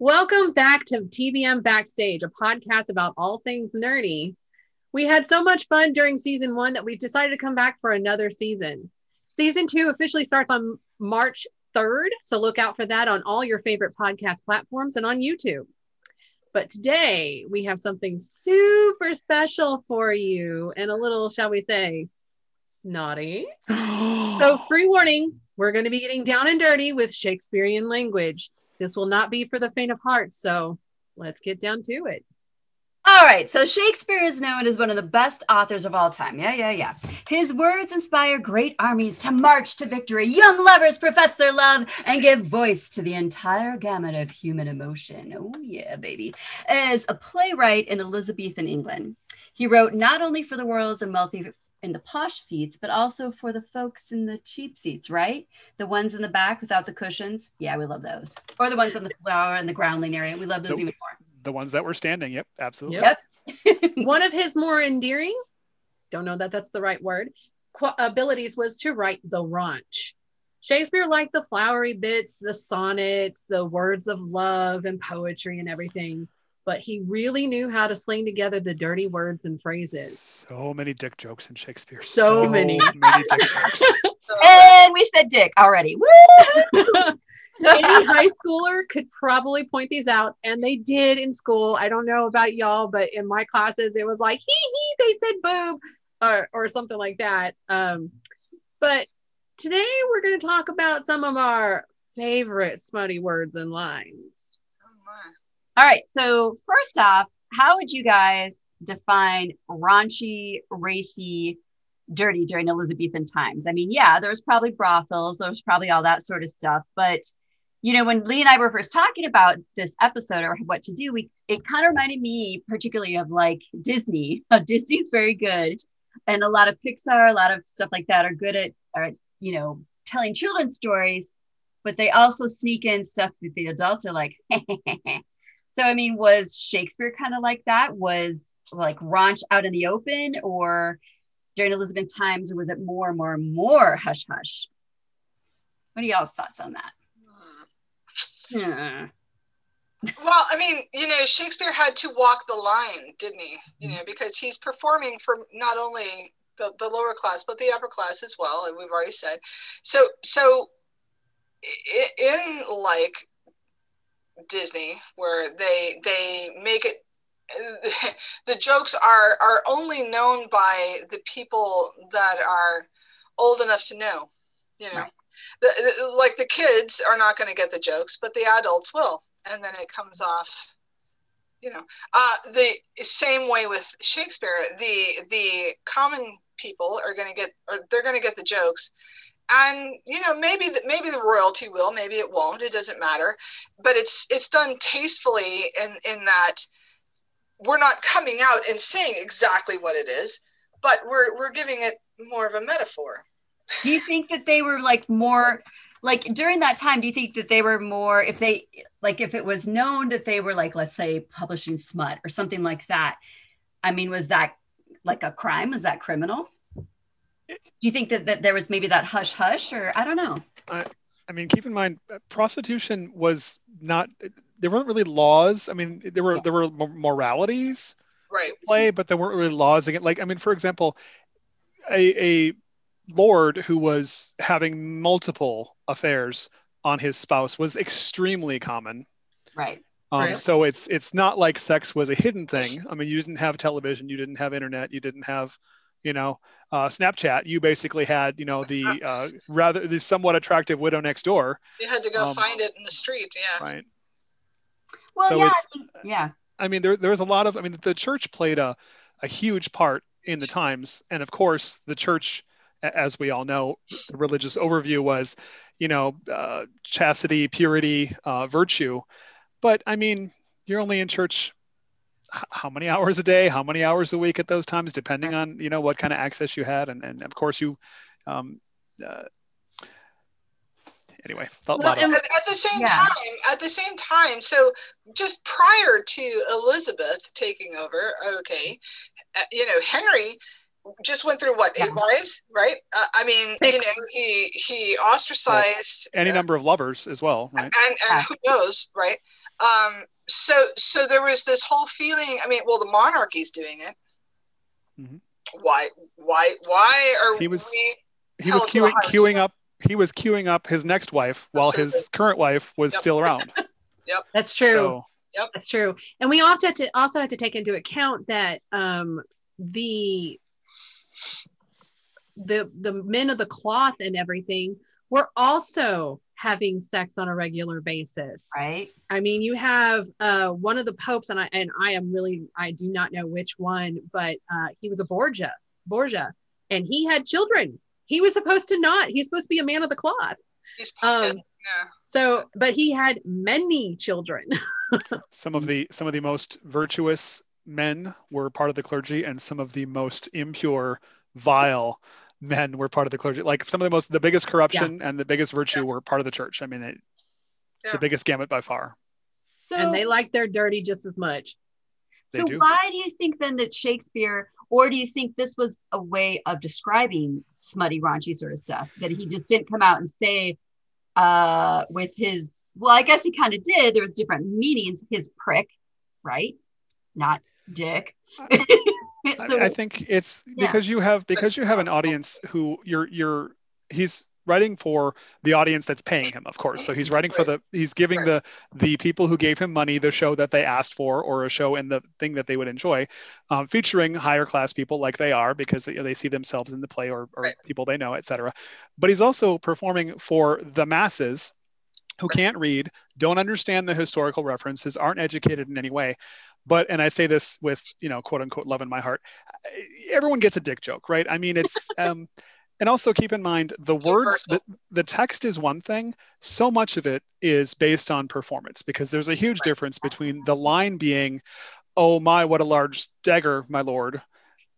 Welcome back to TBM Backstage, a podcast about all things nerdy. We had so much fun during season one that we've decided to come back for another season. Season two officially starts on March 3rd, so look out for that on all your favorite podcast platforms and on YouTube. But today we have something super special for you and a little, shall we say, naughty. so, free warning we're going to be getting down and dirty with Shakespearean language. This will not be for the faint of heart. So, let's get down to it. All right, so Shakespeare is known as one of the best authors of all time. Yeah, yeah, yeah. His words inspire great armies to march to victory. Young lovers profess their love and give voice to the entire gamut of human emotion. Oh, yeah, baby. As a playwright in Elizabethan England, he wrote not only for the world's and wealthy in the posh seats, but also for the folks in the cheap seats, right? The ones in the back without the cushions. Yeah, we love those. Or the ones on the floor and the groundling area. We love those Nope. even more. the ones that were standing. Yep, absolutely. Yep. One of his more endearing, don't know that that's the right word, qu- abilities was to write the raunch. Shakespeare liked the flowery bits, the sonnets, the words of love and poetry and everything, but he really knew how to sling together the dirty words and phrases. So many dick jokes in Shakespeare. So many. many dick jokes. And we said dick already. Woo! Any high schooler could probably point these out, and they did in school. I don't know about y'all, but in my classes, it was like, hee hee, they said boob, or, or something like that. Um, but today we're going to talk about some of our favorite smutty words and lines. All right. So first off, how would you guys define raunchy, racy, dirty during Elizabethan times? I mean, yeah, there was probably brothels, there was probably all that sort of stuff. But you know, when Lee and I were first talking about this episode or what to do, we it kind of reminded me particularly of like Disney. Disney's very good, and a lot of Pixar, a lot of stuff like that are good at, are you know, telling children's stories, but they also sneak in stuff that the adults are like. So I mean, was Shakespeare kind of like that? Was like raunch out in the open, or during Elizabeth times, or was it more, and more, and more hush hush? What are y'all's thoughts on that? Hmm. Well, I mean, you know, Shakespeare had to walk the line, didn't he? You know, because he's performing for not only the, the lower class but the upper class as well, and we've already said. So, so in like Disney, where they they make it, the jokes are are only known by the people that are old enough to know. You know, Right. the, the- like the kids are not going to get the jokes, but the adults will, and then it comes off. You know, uh, the same way with Shakespeare, the the common people are going to get, or they're going to get the jokes, and you know maybe the, maybe the royalty will, maybe it won't. It doesn't matter, but it's it's done tastefully in in that we're not coming out and saying exactly what it is, but we're we're giving it more of a metaphor. Do you think that they were like more like during that time? Do you think that they were more if they like if it was known that they were like let's say publishing smut or something like that? I mean, was that like a crime? Was that criminal? Do you think that, that there was maybe that hush hush or I don't know? I mean, keep in mind, uh, prostitution was not. There weren't really laws. I mean, there were Yeah. there were moralities Right. play, but there weren't really laws against. Like, I mean, for example, a a lord who was having multiple affairs on his spouse was extremely common. Right. Um, Right. So it's it's not like sex was a hidden thing. I mean, you didn't have television, you didn't have internet, you didn't have, you know, uh, Snapchat. You basically had, you know, the uh, rather the somewhat attractive widow next door, You had to go Um, find it in the street. Yeah. right? Well, So yeah, it's- I think- yeah. I mean, there there was a lot of. I mean, the church played a a huge part in the times, and of course, the church, as we all know, the religious overview was, you know, uh, chastity, purity, uh, virtue. But I mean, you're only in church h- how many hours a day, how many hours a week at those times, depending on you know what kind of access you had, and and of course you. Um, uh, anyway, Well, lot of and- At, at the same Yeah. time, at the same time, so just prior to Elizabeth taking over, okay, uh, you know, Henry just went through what eight Yeah. wives, right? Uh, I mean, you know, he he ostracized any uh, number of lovers as well, right? and and Yeah. who knows, right? Um, so so there was this whole feeling. I mean, well, the monarchy's doing it. Mhm. Why why why are He was- we? He was held to a queuing, queuing up. He was queuing up his next wife while his current wife was Yep. still around. Yep that's true. So That's true. And we also have to also have to take into account that um, the the the men of the cloth and everything were also having sex on a regular basis. Right. I mean, you have uh, one of the popes, and I and I am really I do not know which one, but uh, he was a Borgia, Borgia, and he had children. He was supposed to not. He's supposed to be a man of the cloth. He's Um, yeah. So, but he had many children. some of the some of the most virtuous men were part of the clergy, and some of the most impure, vile men were part of the clergy. Like some of the most the biggest corruption and the biggest virtue Yeah. were part of the church. I mean, it, Yeah. the biggest gamut by far. So, and they like their dirty just as much. So do. why do you think then that Shakespeare, or do you think this was a way of describing smutty, raunchy sort of stuff that he just didn't come out and say uh, with his? Well, I guess he kind of did. There was different meanings. His prick, right? Not dick. So I, think it's Yeah. because you have because you have an audience who you're you're he's writing for the audience that's paying him of course. So he's writing for the he's giving the the people who gave him money the show that they asked for or a show and the thing that they would enjoy um, featuring higher class people like they are because they, they see themselves in the play or, or Right. people they know etc but he's also performing for the masses who can't read don't understand the historical references aren't educated in any way but and i say this with you know quote unquote love in my heart everyone gets a dick joke right? I mean it's um and also keep in mind the words the, the text is one thing so much of it is based on performance because there's a huge difference between the line being oh my what a large dagger my lord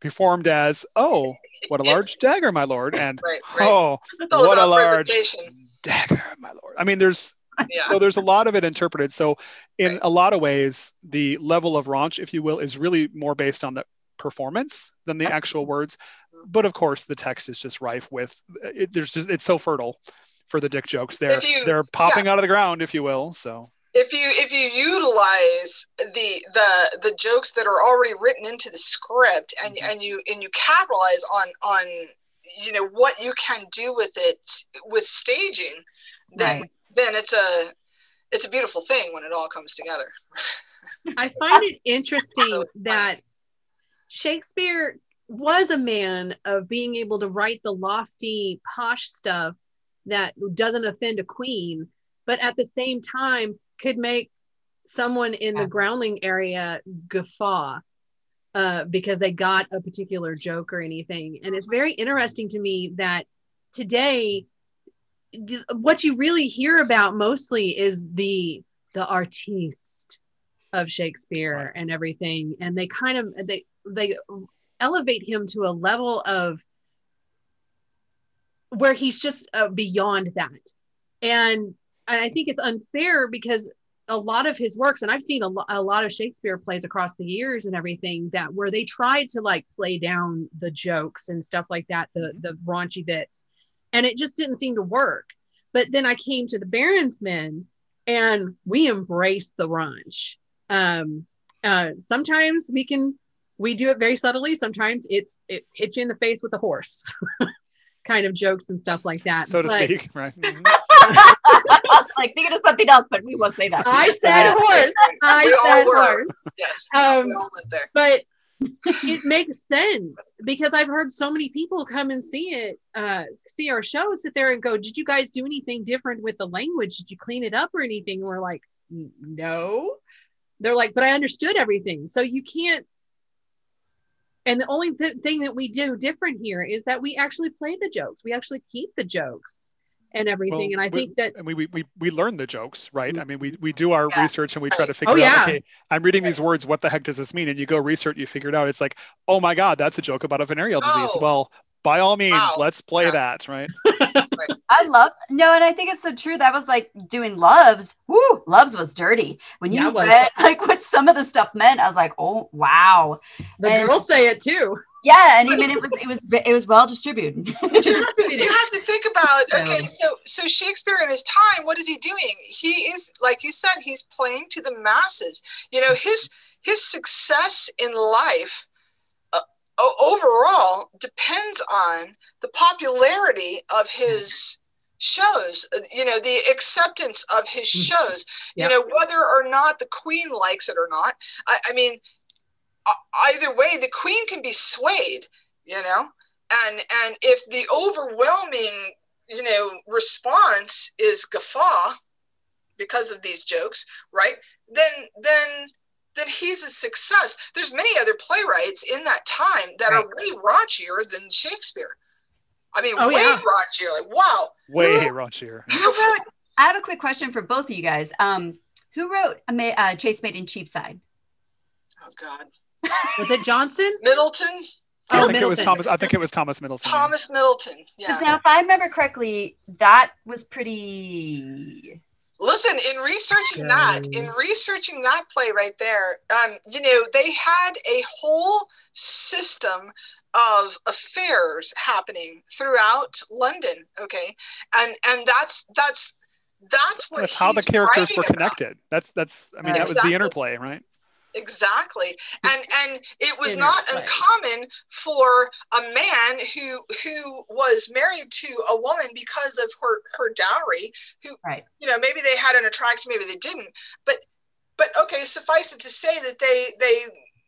performed as oh what a large dagger my lord and Right, right. oh what a large dagger my lord. I mean there's Yeah. so there's a lot of it interpreted so in Right. a lot of ways the level of raunch if you will is really more based on the performance than the actual words but of course the text is just rife with it, there's just it's so fertile for the dick jokes they're you- they're popping out of the ground if you will so if you if you utilize the the the jokes that are already written into the script and Mhm. and you and you capitalize on on you know what you can do with it with staging then Right. Then it's a it's a beautiful thing when it all comes together. I find it interesting that Shakespeare was a man of being able to write the lofty, posh stuff that doesn't offend a queen, but at the same time could make someone in the groundling area guffaw uh, because they got a particular joke or anything. And it's very interesting to me that today, what you really hear about mostly is the the artiste of Shakespeare and everything, and they kind of they they elevate him to a level of where he's just uh, beyond that, and and I think it's unfair because a lot of his works, and I've seen a, lo- a lot of Shakespeare plays across the years and everything that where they tried to like play down the jokes and stuff like that, the the raunchy bits, and it just didn't seem to work. But then I came to the Baron's Men, and we embrace the raunch. Um, uh, sometimes we can we do it very subtly. Sometimes it's it's hit you in the face with a horse, kind of jokes and stuff like that. so to But speak right like thinking of something else, but we won't say that. I said horse. I We said horse. yes Um, we all went there but it makes sense because I've heard so many people come and see it, uh, see our show, sit there and go, "Did you guys do anything different with the language? Did you clean it up or anything?" And we're like, "No." They're like, "But I understood everything." So you can't. And the only th- thing that we do different here is that we actually play the jokes. We actually keep the jokes and everything. Well, and I we- think that and we, we we we learn the jokes right i mean we we do our Yeah. research and we try to Right. figure Oh, yeah. out okay i'm reading these words what the heck does this mean and you go research you figure it out it's like oh my god that's a joke about a venereal disease Oh. well by all means, Wow. let's play Yeah. that, right? I love no, and I think it's so true. That was like doing loves. Woo, loves was dirty. When you it was. read like what some of the stuff meant, I was like, oh wow, The And- girls say it too. yeah. And even it was it was it was well distributed. You have to, you have to think about okay So- so so shakespeare in his time what is he doing he is like you said he's playing to the masses you know his his success in life o- overall depends on the popularity of his shows you know the acceptance of his Mhm. shows Yep. you know whether or not the queen likes it or not i, I mean either way the queen can be swayed you know and and if the overwhelming you know response is guffaw because of these jokes right then then then he's a success there's many other playwrights in that time that are way raunchier than shakespeare i mean Oh, way yeah. raunchier like wow Way Who- raunchier. who wrote? I have a quick question for both of you guys. Um, who wrote Ama- uh, Chaste Maid in Cheapside? oh god Was it Jonson? middleton I Oh, think it was Thomas. I think it was Thomas Middleton. thomas middleton yeah now, if I remember correctly, that was pretty. Listen, in researching that, in researching that play right there, um, you know, they had a whole system of affairs happening throughout London. Okay, and and that's that's that's what That's how the characters were writing about. connected. That's that's. I mean, that was the interplay, right? Exactly. And and it was In not uncommon for a man who who was married to a woman because of her her dowry who Right. you know maybe they had an attraction maybe they didn't but but okay suffice it to say that they they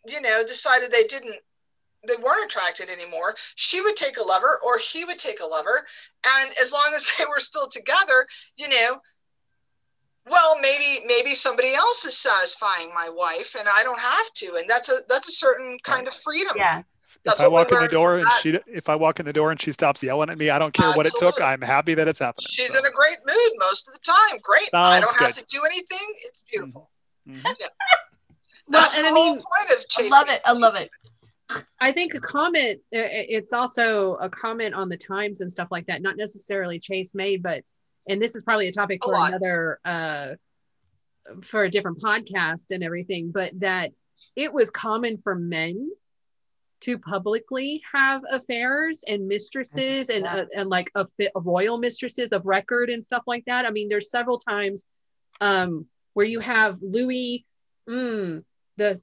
you know decided they didn't they weren't attracted anymore. She would take a lover or he would take a lover and as long as they were still together you know well maybe maybe somebody else is satisfying my wife and i don't have to and that's a that's a certain kind of freedom Yeah. That's if I walk in the door and she, if I walk in the door and she stops yelling at me, I don't care what it took. I'm happy that it's happening. she's so. in a great mood most of the time great i don't have to do anything it's beautiful Mhm. Well, that's and the I whole mean, point of I chasing love it. I love it. I think a comment, i- i- it's also a comment on the times and stuff like that, not necessarily Chaste Maid, but, and this is probably a topic A for lot. another, uh, for a different podcast and everything, but that it was common for men to publicly have affairs and mistresses and, uh, and like a, royal mistresses of record and stuff like that. I mean, there's several times um, where you have Louis, mm, the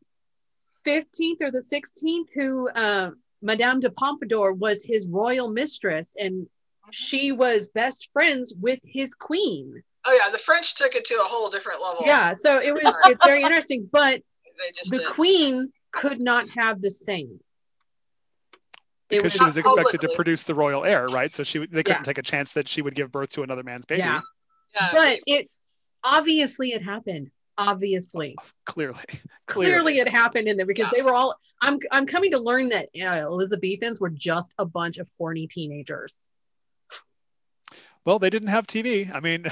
15th or the 16th, who uh, Madame de Pompadour was his royal mistress, and she was best friends with his queen. oh yeah the french took it to a whole different level Yeah, so it was it's very interesting, but they just the did. queen could not have the same. Because was- she was Not expected to produce the royal heir, right? So she they couldn't Yeah. take a chance that she would give birth to another man's baby. Yeah. yeah, but it obviously it happened. Obviously, Clearly, clearly it happened in there because they were all. I'm I'm coming to learn that uh, Elizabethans were just a bunch of horny teenagers. Well, they didn't have TV. I mean,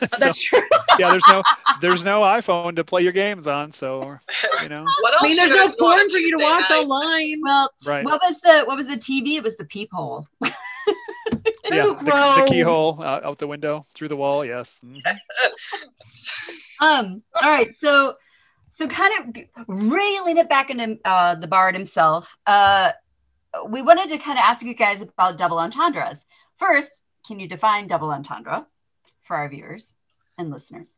Oh, so, That's true. yeah. There's no there's no iPhone to play your games on. So you know, what else I mean, there's no gonna do on a porn for you to watch night? online. Well, right? what was the what was the TV? It was the peephole. yeah, the, the keyhole uh, out the window through the wall. Yes. Mhm. Um. All right. So, so kind of reeling it back into uh, the bard himself. Uh, we wanted to kind of ask you guys about double entendres. First, can you define double entendre for our viewers and listeners?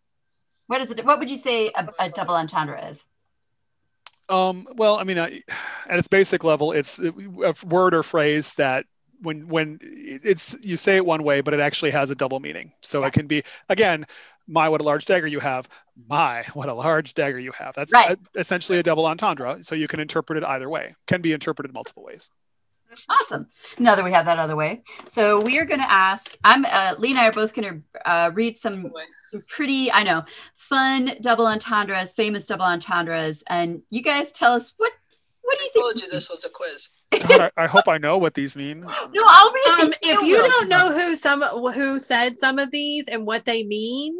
What is it? What would you say a, a double entendre is? Um, well, I mean, I, at its basic level, it's a word or phrase that when when it's you say it one way, but it actually has a double meaning. So it can be again, my what a large dagger you have. My what a large dagger you have. That's Right. uh, essentially a double entendre. So you can interpret it either way. Can be interpreted multiple ways. Awesome. Now that we have that other way, so we are going to ask. I'm uh, Lee and I are both going to uh, read some pretty, I know, fun double entendres, famous double entendres, and you guys tell us what what do I you think? told you this was a quiz. God, I, I hope I know what these mean. No, I'll read. Um, if you don't know who some who said some of these and what they mean,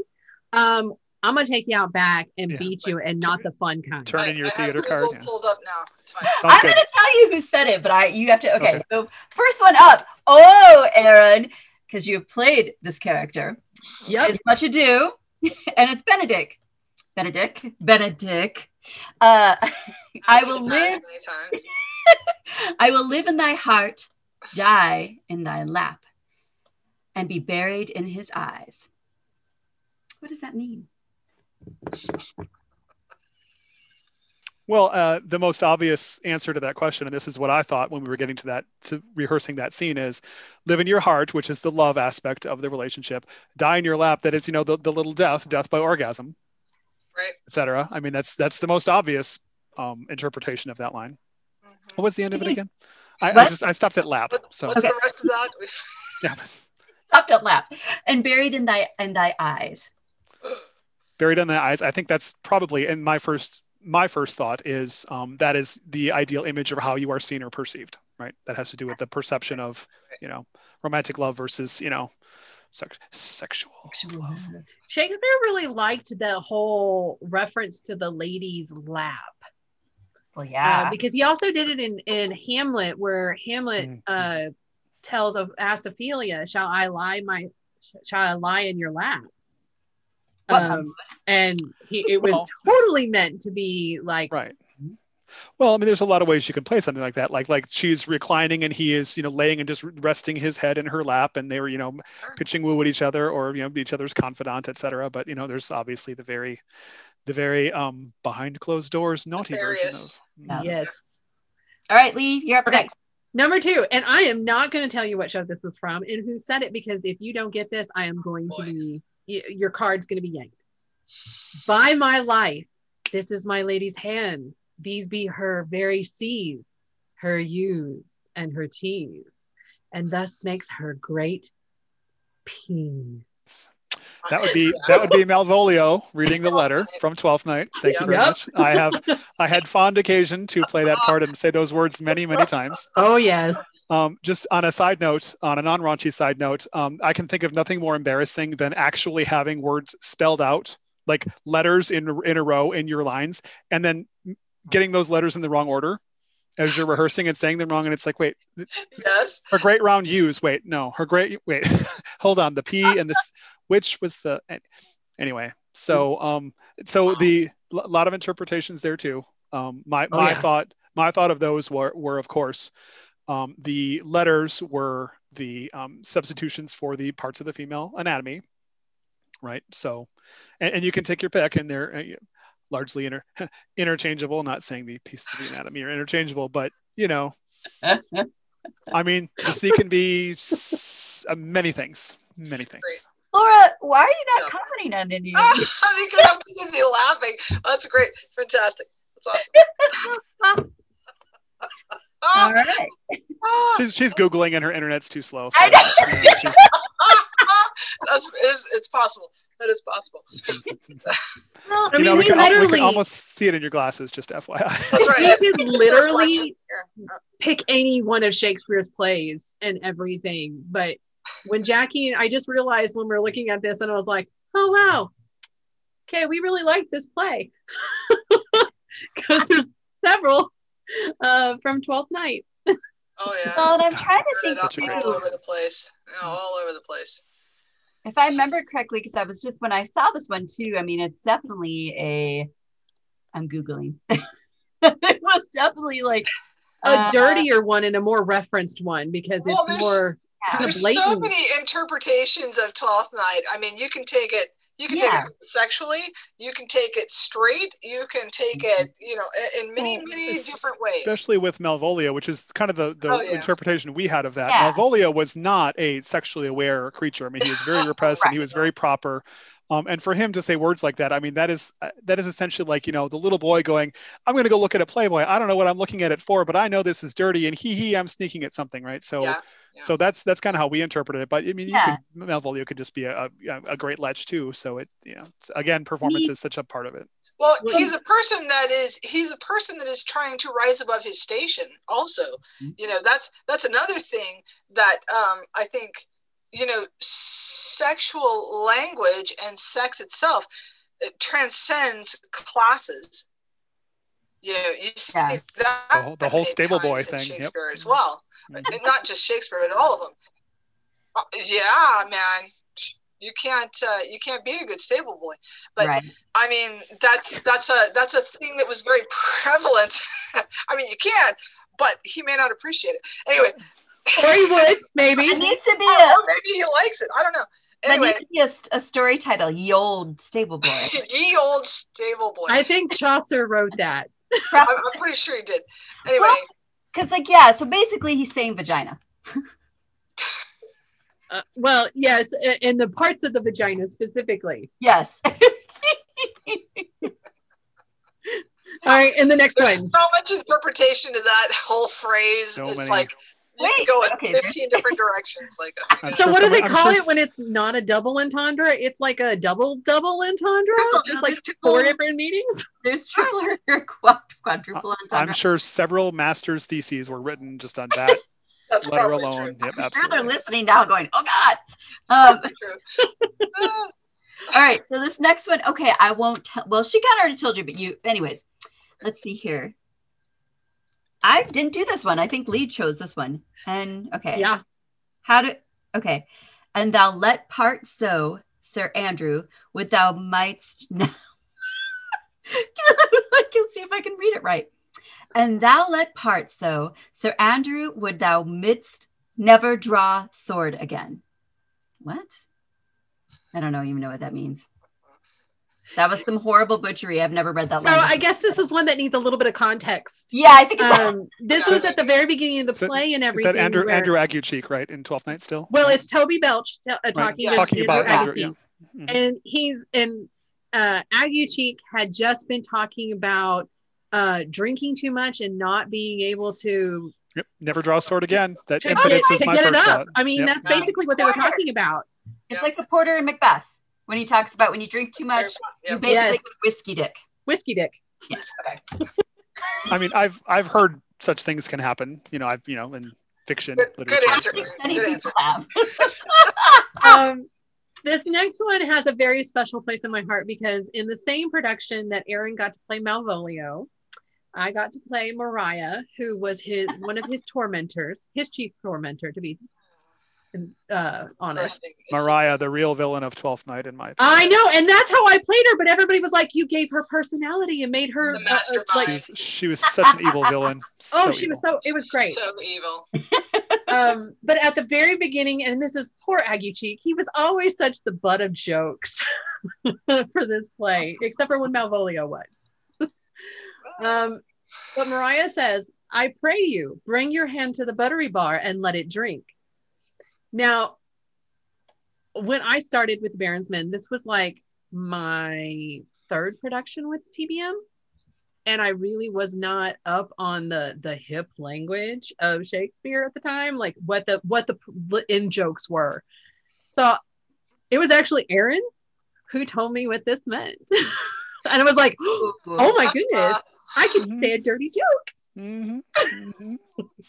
um, I'm gonna take you out back and Yeah. beat you, and not the fun kind. Turn I- in your I have theater Google card. yeah. pulled up now. It's fine. I'm good. going to tell you who said it, but I you have to. Okay, Okay. so first one up. Oh, Aaron, because you have played this character. Yep. Is much ado, and it's Benedick. Benedick. Benedick. Uh, I will live. many times. I will live in thy heart, die in thy lap, and be buried in his eyes. What does that mean? Well, uh, the most obvious answer to that question, and this is what I thought when we were getting to that, to rehearsing that scene, is live in your heart, which is the love aspect of the relationship. Die in your lap, that is, you know, the, the little death, death by orgasm, Right. etc. I mean, that's that's the most obvious um, interpretation of that line. Mhm. What was the end of it again? I, I just I stopped at lap. What- So Okay. the rest of that? yeah, Stop at lap. And buried in thy in thy eyes. buried in the eyes. I think that's probably in my first my first thought is um, that is the ideal image of how you are seen or perceived, right? That has to do with the perception of, you know, romantic love versus, you know, sex, sexual love. Shakespeare really liked the whole reference to the lady's lap. Well, uh, yeah. because he also did it in in Hamlet, where Hamlet Mhm. uh, tells of asks Ophelia, "Shall I lie my shall I lie in your lap?" What? Um, and he it was Well, totally meant to be like Right. Well, I mean, there's a lot of ways you can play something like that. Like, like she's reclining and he is, you know, laying and just resting his head in her lap, and they were, you know, pitching woo at each other, or you know, each other's confidant, etc. But you know, there's obviously the very, the very um behind closed doors naughty version of. Yeah. yes. All right, Lee, you're up Okay. next. Number two, and I am not going to tell you what show this is from and who said it because if you don't get this, I am going to be y- your card's going to be yanked. By my life, this is my lady's hand. These be her very C's, her U's, and her T's, and thus makes her great peace. That would be that would be Malvolio reading the letter from Twelfth Night. Thank you very Yep. much. I have I had fond occasion to play that part and say those words many many times. Oh yes, Um, just on a side note, on a non-raunchy side note, um, I can think of nothing more embarrassing than actually having words spelled out, like letters in in a row in your lines, and then getting those letters in the wrong order as you're rehearsing and saying them wrong, and it's like, wait, Yes. her great round U's. Wait, no, her great. Wait, hold on. The P and this, which was the anyway. So, um, so the a lot of interpretations there too. Um, my Oh, my yeah. thought my thought of those were were of course, um, the letters were the um, substitutions for the parts of the female anatomy, right? So, and, and you can take your pick, and they're uh, largely inter- interchangeable. Not saying the pieces of the anatomy are interchangeable, but you know, I mean, the C can be s- uh, many things, many things. Laura, why are you not Yeah. commenting on any of Ah, these? because I'm too busy laughing. That's great. Fantastic. That's awesome. All right. Ah, She's she's googling and her internet's too slow. So, you know, she's- That's it's, it's possible. That is possible. Well, I you know, mean, we we can, al- we can almost see it in your glasses. Just FYI. That's right. You It's- could literally pick any one of Shakespeare's plays and everything. But when Jackie, I just realized when we are looking at this, and I was like, oh wow, okay, we really like this play because there's several uh, from Twelfth Night. Oh yeah. well, and I'm trying to think Such a great too. all over the place. Yeah, all over the place. if I remember correctly, because I was just when I saw this one too. I mean, it's definitely a. I'm googling. it was definitely like A uh, dirtier one and a more referenced one because Well, it's more kind of There's so many interpretations of Twelfth Night. I mean, you can take it. You can take it sexually. You can take it straight. You can take it, mm-hmm. you know, in- in many, Well, many different ways. Especially with Malvolio, which is kind of the, the Oh, yeah. interpretation we had of that. Yeah. Malvolio was not a sexually aware creature. I mean, he was very repressed and he was very proper. Um, and for him to say words like that, I mean, that is uh, that is essentially like you know the little boy going, "I'm going to go look at a Playboy. I don't know what I'm looking at it for, but I know this is dirty, and he he, I'm sneaking at something, right?" So Yeah, yeah. so that's that's kind of how we interpreted it. But I mean, you Yeah. could Malvolio could just be a, a, a great lech too. So it you know again, performance He- is such a part of it. Well, Well, he's a person that is he's a person that is trying to rise above his station. Also, Mm-hmm. you know, that's that's another thing that um, I think, you know, sexual language and sex itself. it transcends classes. You know, you see Yeah. that The whole- the whole stable boy times in thing, yep. Shakespeare as well. Mhm. Not just Shakespeare, but all of them. Uh, yeah, man, you can't uh, you can't beat a good stable boy. But right. I mean, that's that's a that's a thing that was very prevalent. I mean, you can, but he may not appreciate it. Anyway, Or he would, maybe. It needs to be or a maybe he likes it. I don't know. that needs to be a, s- a story title. Ye old stable boy. ye old stable boy. I think Chaucer wrote that. I'm, I'm pretty sure he did. Anyway, Because like yeah, so basically he's saying vagina. Uh, well, yes, i- in the parts of the vagina specifically. Yes. All right, and the next there's one. so much interpretation to that whole phrase. So it's many. like you Wait, can go in okay, there's- 15 different directions. Like, oh my So what do they I'm call sure it when it's not a double entendre? It's like a double double entendre. Triple, There's like there's triple. four different meanings. There's triple or quadruple entendre I'm sure several master's theses were written just on that that's letter alone. true. Yep, I'm sure they're listening now going, oh God. Um, probably true. All right. So this next one, okay, I won't tell. Well, she kind of already told you, but you, anyways, let's see here. I didn't do this one. I think Lee chose this one. And okay. Yeah. How to, okay. And thou let part so, Sir Andrew, would thou mightst now. Let's see if I can read it right. And thou let part so, Sir Andrew, would thou midst never draw sword again. What? I don't know even know what that means. That was some horrible butchery. I've never read that Oh, language. I guess this is one that needs a little bit of context. yeah, I think it's Um, this was at the very beginning of the Is that- play and Is everything. that Andrew where- Andrew Aguecheek, right? In Twelfth Night still? Well, it's Toby Belch uh, Right, talking, Yeah. to talking about Andrew Andrew. Aguecheek. Yeah. Mhm. and he's and uh Aguecheek had just been talking about uh drinking too much and not being able to Yep. Never draw a sword again. That to, impotence to was my first up. thought. I mean, Yep. that's basically what they were talking about. It's Yeah. like the porter in Macbeth when he talks about when you drink too much, you basically Yes. whiskey dick. Whiskey dick. Okay. I mean, I've I've heard such things can happen. You know, I've you know in fiction Good, literature. good answer. so- Aaron. Good answer. have. um, this next one has a very special place in my heart because in the same production that Aaron got to play Malvolio, I got to play Mariah, who was his one of his tormentors, his chief tormentor, to be uh, honest. Interesting. Mariah, the real villain of Twelfth Night, in my opinion. I know, and that's how I played her. But everybody was like, "You gave her personality and made her The uh, uh, like." She was, she was such an evil villain. Oh, So she was so. It was great. So evil. um, but at the very beginning, and this is poor Aggie Cheek, he was always such the butt of jokes for this play, except for when Malvolio was. um, but Mariah says, I pray you, bring your hand to the buttery bar and let it drink. Now, when I started with Baron's Men, this was like my third production with TBM and I really was not up on the the hip language of Shakespeare at the time, like what the what the in jokes were. So it was actually Aaron who told me what this meant, and I was like, "Oh my goodness, I can say a dirty joke." Mhm, mhm.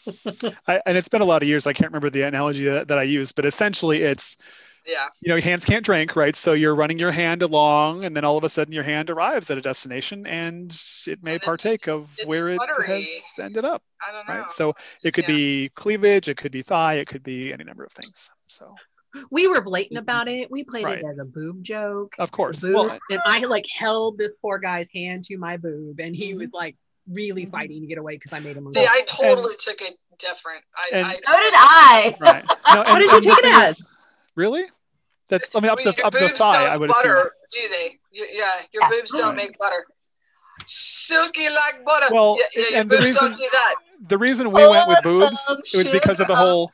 I, and it's been a lot of years. I can't remember the analogy that, that I used, but essentially, it's yeah. you know, hands can't drink, right? So you're running your hand along, and then all of a sudden your hand arrives at a destination, and it may And partake of it's where it has ended up, I don't know. right? So it could Yeah. be cleavage, it could be thigh, it could be any number of things. So We were blatant about it. We played Right. it as a boob joke. of course, Boob, well, and I like held this poor guy's hand to my boob, and he Mhm. was like really Mhm. fighting to get away because I made him. See, I uncomfortable. totally took it different. I, and- I So did I. right? No, and- did you take it as? is- Really? That's I mean up Well, the up the thigh. I would butter, assume. do they? You, yeah, your Yeah. boobs don't Right. make butter. Silky like butter. Well, yeah, yeah, your and the boobs reason- don't do that. The reason we went with Oh, boobs, it was because of the sugar. whole.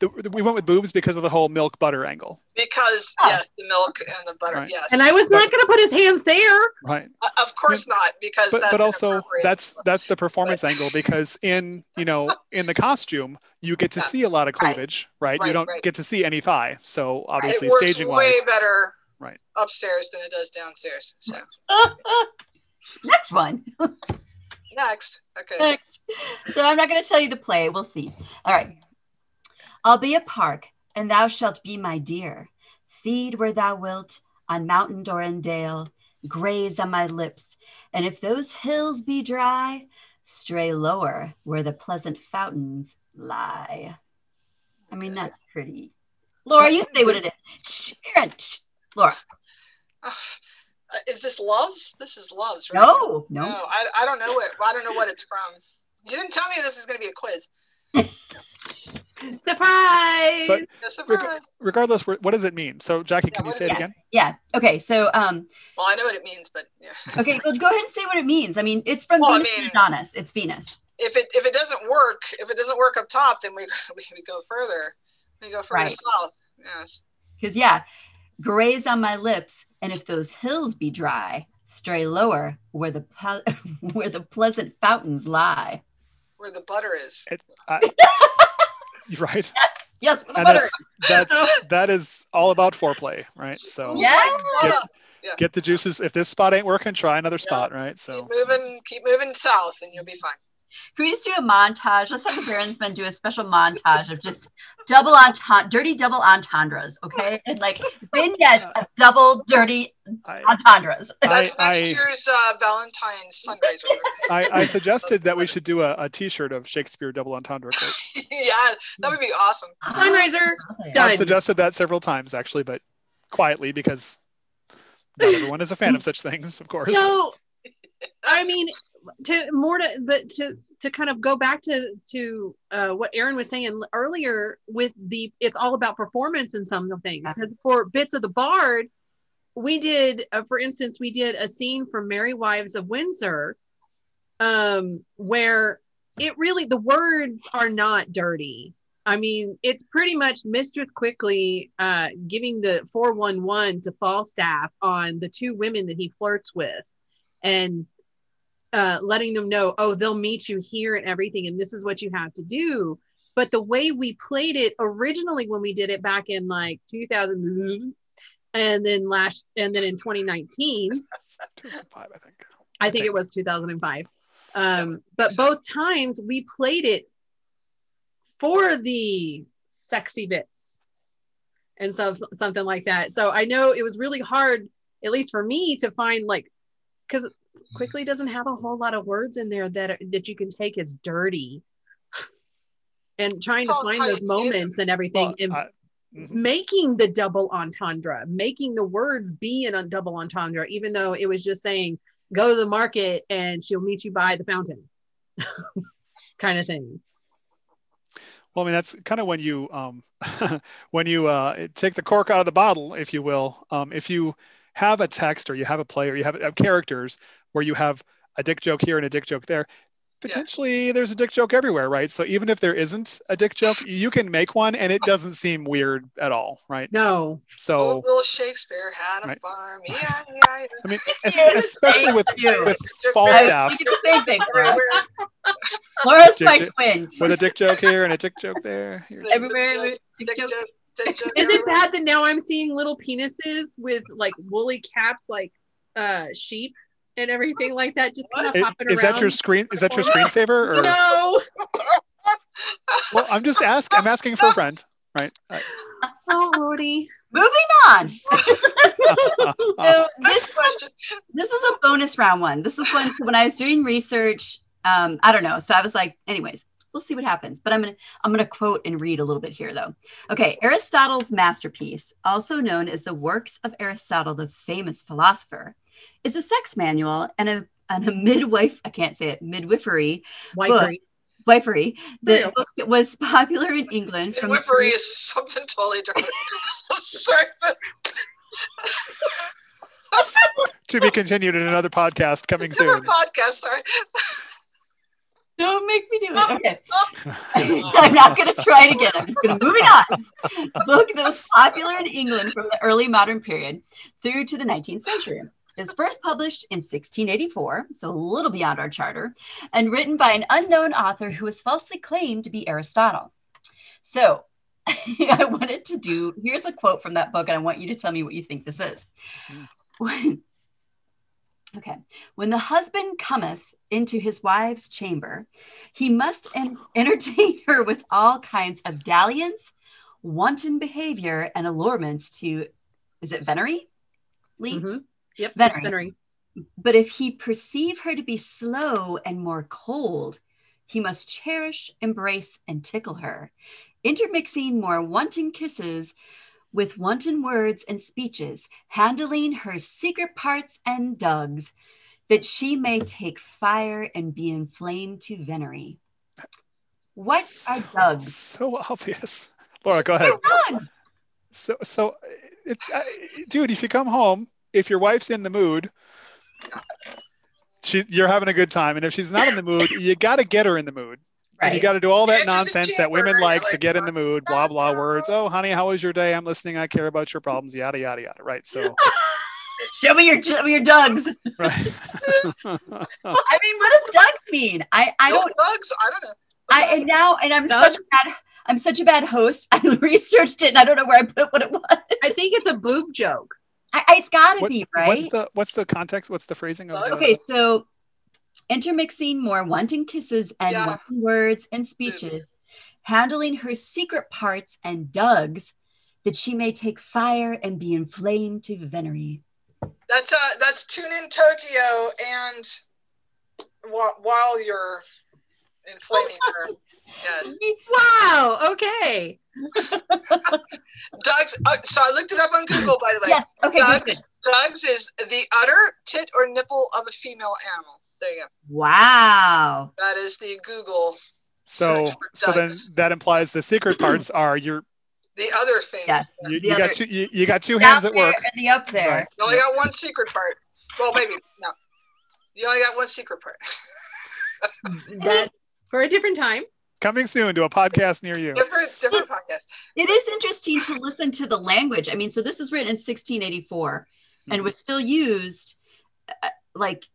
The, we went with boobs because of the whole milk butter angle, Because Oh. yes, the milk and the butter. Right. Yes, and I was But- not going to put his hands there. right? Uh, of course not because but that's but also that's that's the performance angle because in you know in the costume you get to Yeah. see a lot of Right. cleavage right, you don't right. get to see any thigh so obviously it works staging way wise better Right. upstairs than it does downstairs. So Next one. next, okay. Next. So I'm not going to tell you the play. We'll see. All right. I'll be a park, and thou shalt be my deer. Feed where thou wilt, on mountain or in dale. graze on my lips. And if those hills be dry, stray lower where the pleasant fountains lie. I mean, that's pretty. Laura, you say what it is. Shh, Aaron, shh. Laura. Uh, is this loves? This is loves, right? No, no. No, I, I don't know what I don't know what it's from. You didn't tell me this is going to be a quiz. Surprise! But- surprise. Regardless, what does it mean? So, Jackie, Yeah, can you say it is it? again? Yeah. Okay. So, um, well, I know what it means, but yeah. okay, well, go ahead and say what it means. I mean, it's from Well, I Venus mean- Adonis. It's Venus. if it if it doesn't work, if it doesn't work up top, then we we, we go further. We go further Right. south. Yes. Because yeah, graze on my lips, and if those hills be dry, stray lower where the ple- where the pleasant fountains lie. Where the butter is. It, I, you're right. Yes, with the And butter. that's that's that is all about foreplay, right? So Ooh, Yeah. Get- God. get the juices. If this spot ain't working, try another Yeah. spot, right? So Keep moving, keep moving south, and you'll be fine. Can we just do a montage? Let's have the Baronsmen do a special montage of just double entendre, dirty double entendres, okay? And like vignettes of double dirty I, entendres. I, That's next I, year's uh, Valentine's fundraiser. I, I suggested that we should do a, a T-shirt of Shakespeare double entendre quotes. yeah, that would be awesome. Fundraiser. Okay. Done. I've suggested that several times actually, but quietly because not everyone is a fan of such things, of course. So, I mean, to more to but to to kind of go back to to uh, what Aaron was saying earlier with the it's all about performance in some of the things. Because for bits of the Bard, we did, uh, for instance, we did a scene from Merry Wives of Windsor, um, where it really the words are not dirty. I mean, it's pretty much Mistress quickly uh, giving the 411 to Falstaff on the two women that he flirts with and uh, letting them know, oh, they'll meet you here and everything, and this is what you have to do. But the way we played it originally when we did it back in like 2000 and then last and then in 2019 2005, I think. I think it was 2005. Um, but both times we played it for the sexy bits and so something like that. So I know it was really hard, at least for me, to find like because quickly doesn't have a whole lot of words in there that that you can take as dirty. And trying It's to find those you say them. moments and everything, Well, and I- mhm. making the double entendre, making the words be an un- double entendre, even though it was just saying, go to the market and she'll meet you by the fountain kind of thing. Well, I mean, that's kind of when you um, when you uh, take the cork out of the bottle, if you will. Um, if you have a text or you have a play or you have, have characters where you have a dick joke here and a dick joke there, potentially there's a dick joke everywhere, right? So even if there isn't a dick joke, you can make one and it doesn't seem weird at all, right? No. So Old Will Shakespeare had a Right. farm. Yeah, yeah, I mean, es- especially with you. with yeah. I Falstaff was thinking the same thing. Laura. Everywhere. Laura's my Dick- twin. with a dick joke here and a dick joke there. Everywhere. Dick dick joke. joke, dick joke Is it bad that now I'm seeing little penises with like woolly caps like uh sheep and everything like that just kind of Is, hopping is around? that your screen? Is that your screensaver? Or No. well, I'm just asking. I'm asking for a friend, right? Uh, Oh lordy. Moving on. So this question. this is a bonus round one. This is one when I was doing research. Um, I don't know. So I was like, anyways, we'll see what happens. But I'm gonna I'm gonna quote and read a little bit here though. Okay, Aristotle's masterpiece, also known as the Works of Aristotle, the famous philosopher, is a sex manual and a and a midwife. I can't say it. Midwifery Wifery. wifery. There you The book that was popular in England from the Midwifery is something totally different. Sorry, but to be continued in another podcast coming soon. podcast. Sorry. Don't make me do it. Oh, okay. Oh. I'm not going to try it again. I'm just going to moving on. Book that was popular in England from the early modern period through to the 19th century. It was first published in 1684, so a little beyond our charter, and written by an unknown author who was falsely claimed to be Aristotle. So I wanted to do, here's a quote from that book, and I want you to tell me what you think this is. When, hmm. okay. When the husband cometh into his wife's chamber, he must en- entertain her with all kinds of dalliance, wanton behavior, and allurements to, is it venery? Lee? Yep. Venery. Venery. But if he perceive her to be slow and more cold, he must cherish, embrace, and tickle her, intermixing more wanton kisses with wanton words and speeches, handling her secret parts and dugs, that she may take fire and be inflamed to venery. What are So, dugs? so obvious. Laura, go ahead. So, so, it, I, dude, if you come home, if your wife's in the mood, she, you're having a good time, and if she's not in the mood, you got to get her in the mood. And you got to do all that nonsense that women chamber, like to get in the mood, blah blah "Oh, words. Oh, honey, how was your day? I'm listening. I care about your problems. Yada yada yada. Right. So, Show me your show me your dugs. right. I mean, what does dugs mean? I I No don't bugs. I don't know. I and now and I'm Dugs? such a bad I'm such a bad host. I researched it and I don't know where I put what it was. I think it's a boob joke. I, I- it's got to What- be right. What's the what's the context? What's the phrasing of the, Okay, so intermixing more wanton kisses and Yeah. wanton words and speeches, handling her secret parts and dugs, that she may take fire and be inflamed to venery. That's uh that's tune in Tokyo and while, while you're inflaming her. Yes. Wow. Okay. dugs uh, so I looked it up on Google by the way. Yes. Okay. Good, good. dugs, dugs is the udder, tit, or nipple of a female animal. There you go. Wow. That is the Google. so so then that implies the secret parts are your The other thing. Yes. you, you other- got two you, you got two hands at work. and the up there. Right. You only got one secret part. Well, maybe no. You only got one secret part. That for a different time. Coming soon to a podcast near you. Different, different podcast. It is interesting to listen to the language. I mean, so this is written in 1684 and Mhm. was still used uh, like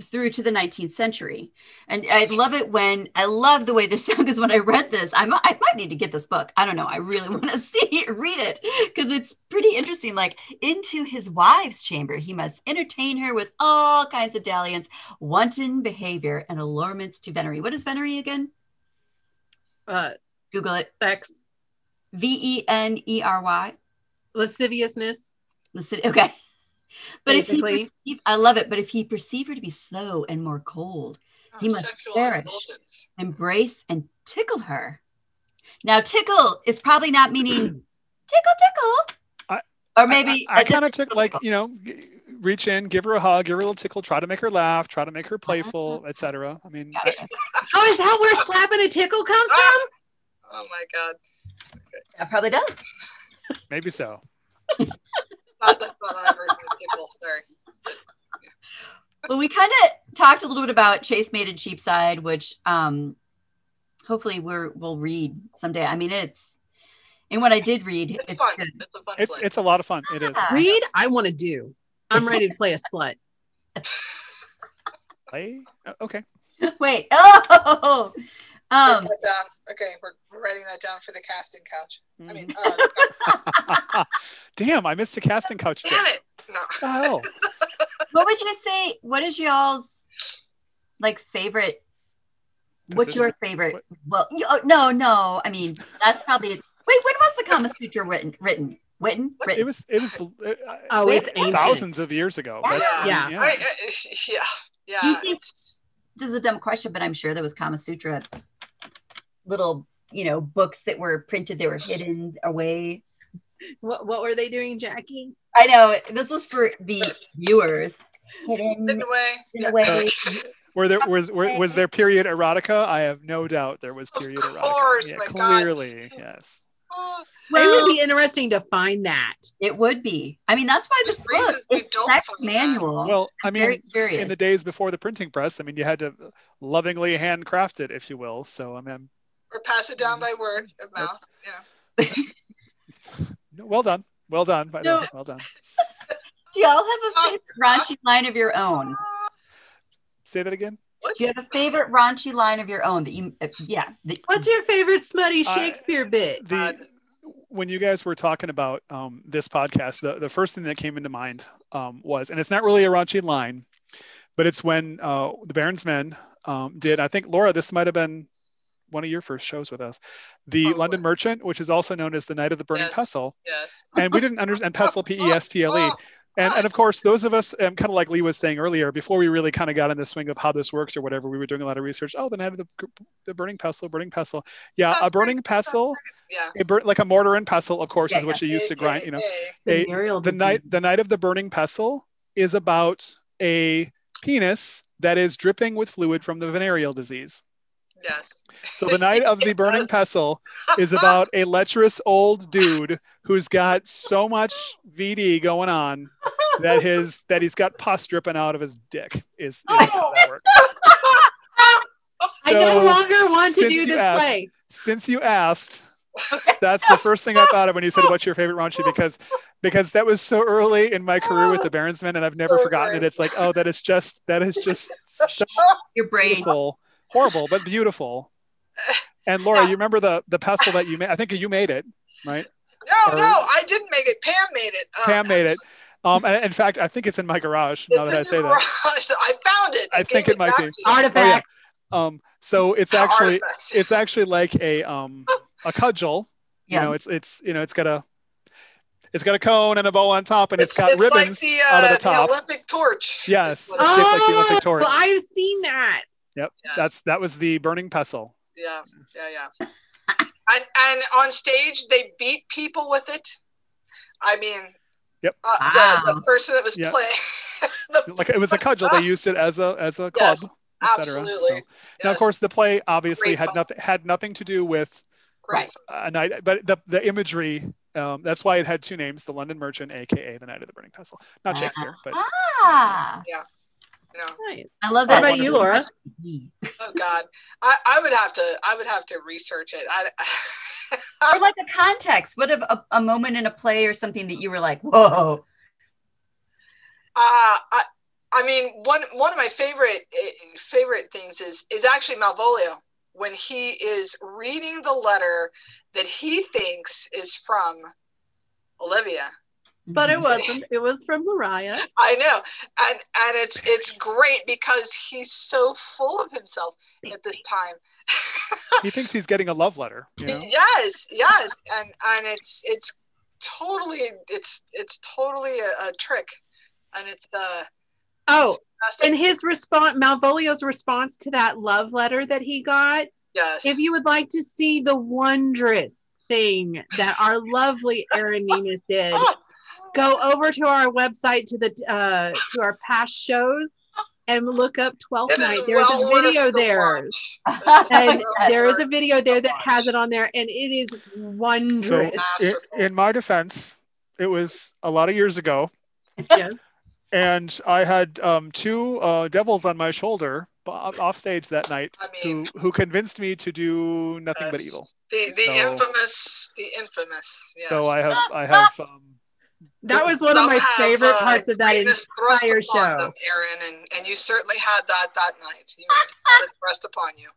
through to the 19th century. And I love it when I love the way this sounds because when I read this, I'm, I might need to get this book. I don't know. I really want to see it, read it because it's pretty interesting. Like into his wife's chamber, he must entertain her with all kinds of dalliance, wanton behavior, and allurements to venery. What is venery again? Uh, Google it. sex, V E N E R Y. lasciviousness. Listen, okay. But if he perceive, I love it. But if he perceive her to be slow and more cold, oh, He must sexual perish. indulgence. embrace and tickle her. Now, tickle is probably not meaning tickle, tickle, I- or maybe I, it kind of doesn't took like you know, reach in, give her a hug, give her a little tickle, try to make her laugh, try to make her uh-huh. playful, etc. I mean, Got. Oh, is that where slapping a tickle comes ah! from? Oh my god. That probably does. maybe so. Not, that's not my version of tickle. Sorry. Well, we kind of talked a little bit about Chaste Maid in Cheapside, which um, hopefully we're we'll read someday. I mean, it's and what I did read, It's, it's, fun. good. It's a fun It's play. it's a lot of fun. It is. Read, I want to do. I'm ready to play a slut. Play? Okay. Wait, oh, Write um, that down. Okay, we're, we're writing that down for the casting couch. I mean, Mhm. uh, Damn, I missed a casting couch. damn joke. it. No. What the hell? what would you say? What is y'all's like favorite? This What's is- your favorite? Well, you- oh, no, no. I mean, that's probably. Wait, when was the Kama Sutra written? Written? Written? What? It was it was uh, Oh, it's ancient. thousands of years ago. That's, I mean, Yeah. yeah. I, I, yeah. Yeah. Do you think- it's, This is a dumb question, but I'm sure there was Kama Sutra little, you know, books that were printed. They were hidden away. What What were they doing, Jackie? I know this was for the viewers. Hidden in a way. in yeah. a way. Uh, were there was were, was there period erotica? I have no doubt there was Of period erotica. course, yeah, my God. clearly, yes. Oh, it would be interesting to find that. it would be. I mean, that's why this book reasons we is don't sex find that. manual. Well, I I'm very mean, curious. in the days before the printing press, I mean, you had to lovingly handcraft it, if you will. So I mean, or pass it down by word of mouth. Yeah. well done, well done, by the No. way, well done. Do y'all have a Uh, favorite raunchy line of your own? Say that again. What? Do you have a favorite raunchy line of your own that you, uh, yeah, that, What's your favorite smutty I- Shakespeare bit? the God. when you guys were talking about um, this podcast, the, the first thing that came into mind um, was, and it's not really a raunchy line, but it's when uh, the Baron's Men um, did. I think Laura, this might have been one of your first shows with us, the Probably. London Merchant, which is also known as the Knight of the Burning Yes. Pestle, Yes. and we didn't understand Pestle, P E S T L E. Oh, and and of course those of us um, kind of like lee was saying earlier before we really kind of got in the swing of how this works or whatever we were doing a lot of research. Oh the knight of the, the burning pestle burning pestle. Yeah a burning pestle. Yeah. a bur- like a mortar and pestle of course Yeah, is what you used to grind you know. AKA. a, Venereal the knight the knight of the burning pestle is about a penis that is dripping with fluid from the venereal disease Yes. so the knight of the burning Yes. pestle is about a lecherous old dude who's got so much VD going on that his that he's got pus dripping out of his dick is, is how that works. I no So, longer want to since do you this asked- play. Since you asked, that's the first thing I thought of when you said what's your favorite raunchy because because that was so early in my career with the Baron's Men and I've never So forgotten great. it. It's like oh that is just that is just so Your brain. beautiful, horrible but beautiful. And Laura, Yeah. you remember the the pestle that you made? I think you made it, right? No, Or- no, I didn't make it. Pam made it. Um, Pam made it. Um, and in fact, I think it's in my garage now that I say in that. I found it. I and think gave it might be. to you. Artifacts. Um, so it's Yeah, actually artifacts. it's actually like a um a cudgel. You know, it's it's you know it's got a it's got a cone and a bow on top, and it's got like ribbons the, out of uh, the top. Olympic torch. Yes. What it is. shaped like the Olympic Oh, torch. I've seen that. Yep, Yes. that's that was the burning pestle. Yeah, yeah, yeah. and and on stage they beat people with it. I mean, Yep. uh, Wow. the, the person that was Yep. playing. the, Like it was a cudgel. They used it as a as a club, Yes, etc. absolutely. So now, of course, the play obviously Great had call. nothing had nothing to do with right. a knight, but the the imagery. Um, that's why it had two names: the London Merchant, aka the Knight of the Burning Pestle. Not Shakespeare, but Ah, You know, Nice. I love What that. about you, Laura? oh God, I, I would have to I would have to research it. I, Or like a context. What if a, a moment in a play or something that you were like, whoa? Uh, I, I mean, one one of my favorite eh, favorite things is is actually Malvolio when he is reading the letter that he thinks is from Olivia. But Mm-hmm. it wasn't. It was from Mariah. I know, and and it's it's great because he's so full of himself at this time. he thinks he's getting a love letter. You know? Yes, yes, and and it's it's totally it's it's totally a, a trick, and it's uh. Oh, fantastic. and his response, Malvolio's response to that love letter that he got. yes. If you would like to see the wondrous thing that our lovely Erin Nina did, go over to our website to the uh, to our past shows and look up Twelfth Night. There's well a video there. And there is a video there that has it on there, and it is So in, in my defense, it was a lot of years ago, yes. and I had um, two uh, devils on my shoulder off stage that night I who mean, who convinced me to do nothing but evil. the the so- infamous, the infamous. Yes. So I have I have um, That was one of my Some have, favorite uh, parts of that entire show. them, Aaron, and and you certainly had that that night. You had it thrust upon you.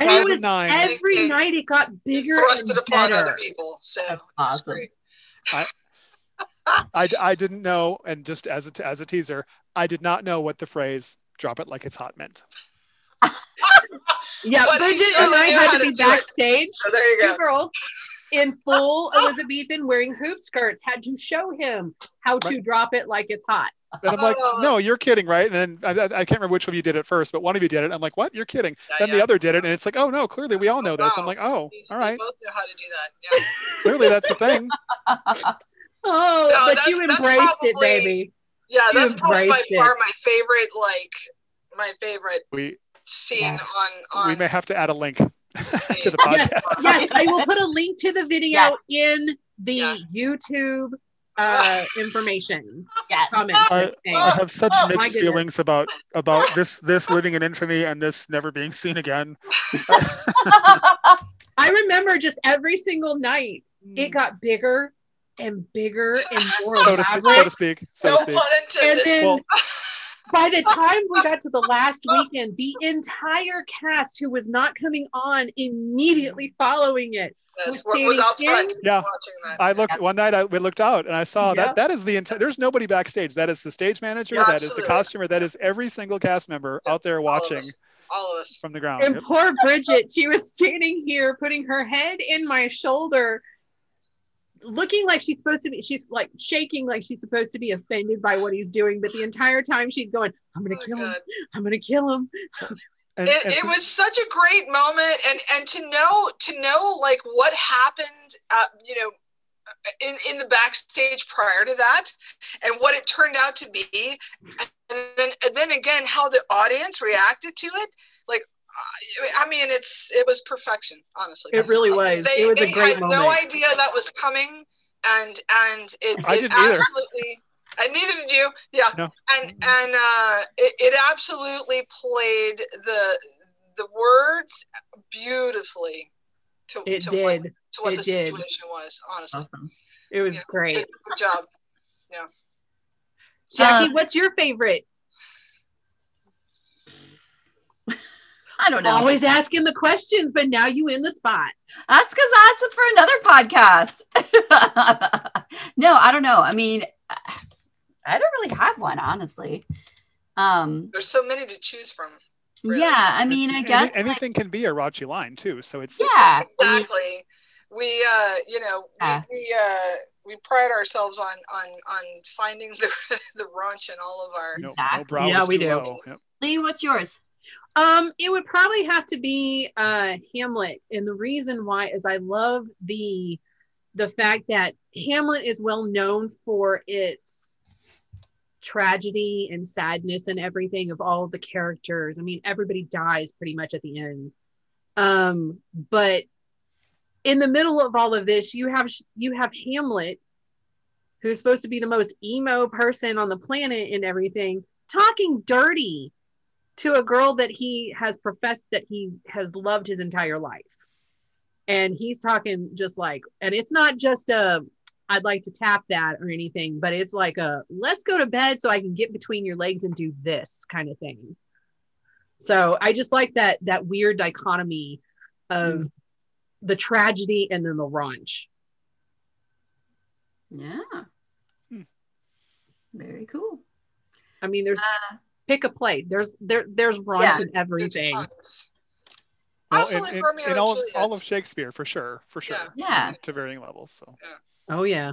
And it 2009. every They- night it got You bigger thrust and it upon better. other people. So That's that's awesome. great. I, I didn't know, and just as a, t- as a teaser, I did not know what the phrase "drop it like it's hot" meant. Yeah, But he Bridget and certainly I knew had to to be backstage. So there you Two go. girls in full Elizabethan wearing hoop skirts had to show him how to drop it like it's hot. And I'm like, Oh. "No, you're kidding, right?" And then I, I I can't remember which of you did it first, but one of you did it. I'm like, "What? You're kidding?" Yeah, then yeah. the other did it, and it's like, "Oh no, clearly we all know this." I'm like, "Oh, You- all both know how to do that. Yeah. clearly that's the thing." Oh, No, but you that's embraced it, baby. Yeah, You that's probably by embraced it. far my favorite, like my favorite We scene on on. we may have to add a link to the Yes, podcast. yes, I will put a link to the video in the Yeah. YouTube uh, information Yes. comment. I. I have such Oh, mixed feelings about about this this living in infamy and this never being seen again. I remember just every single night it got bigger and bigger and more so to speak. So to speak. So no to speak. pun And then Well- by the time we got to the last weekend, the entire cast who was not coming on immediately following it. Was was, was out front Yeah. watching that. I looked one night. I we looked out and I saw Yep. that that is the entire. There's nobody backstage. That is the stage manager. Yeah, that is the costumer. That is every single cast member Yep, out there All of watching us. All of us. from the ground. And Yep. poor Bridget, she was standing here putting her head in my shoulder. Looking like she's supposed to be she's like shaking like she's supposed to be offended by what he's doing but the entire time she's going i'm gonna Oh, kill him. I'm gonna kill him. And, it, and it so- was such a great moment and and to know to know like what happened uh, you know in in the backstage prior to that and what it turned out to be and then and then again how the audience reacted to it like I- I mean, it's it was perfection, honestly. it really was They, it was they a great had moment no idea that was coming, and and it, I it didn't either. absolutely, and neither did you. Yeah, No. and and uh, it, it absolutely played the the words beautifully to, it to did what to what It the did. situation was. Honestly, Awesome. it was Yeah. great good, good job. Yeah. Jackie Um, what's your favorite I don't know. always asking the questions but now you in the spot That's because that's for another podcast. no, I don't know. I mean, I don't really have one, honestly. Um, There's so many to choose from. Really. yeah, I mean, I any- guess like, anything can be a Rachi line too. So it's yeah. Exactly we uh you know Yeah. we, we uh we pride ourselves on on on finding the the raunch in all of our no, no Exactly. Yeah, is we too do. low. Yep. Lee, what's yours? Um, it would probably have to be uh Hamlet. And the reason why is I love the the fact that Hamlet is well known for its tragedy and sadness and everything of all of the characters. I mean, everybody dies pretty much at the end. Um, but in the middle of all of this, you have you have Hamlet, who's supposed to be the most emo person on the planet and everything, talking dirty to a girl that he has professed that he has loved his entire life. And he's talking just like, and it's not just a, I'd like to tap that or anything, but it's like a, let's go to bed so I can get between your legs and do this kind of thing. So I just like that, that weird dichotomy of the tragedy and then the raunch. Yeah. Hmm. Very cool. I mean, there's Uh, pick a plate. There's there there's raunch Yeah. in everything. tons. Well, also in, like in- Romeo in and all, of, Juliet. all of Shakespeare for sure, for sure. Yeah. Yeah. To varying levels. So Oh yeah.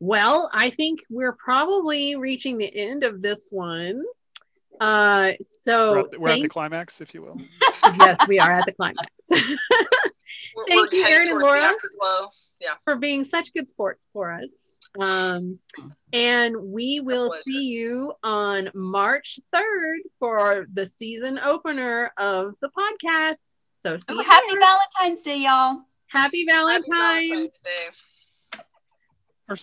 Well, I think we're probably reaching the end of this one. Uh, so we're, at the, we're at the climax, if you will. yes, we are at the climax Thank we're you, heading Erin and Laura. Yeah. for being such good sports for us. Um, and we will see you on March 3rd for the season opener of the podcast. So see Oh, you happy there. Valentine's Day, y'all. Happy Happy Valentine's. Valentine's Day.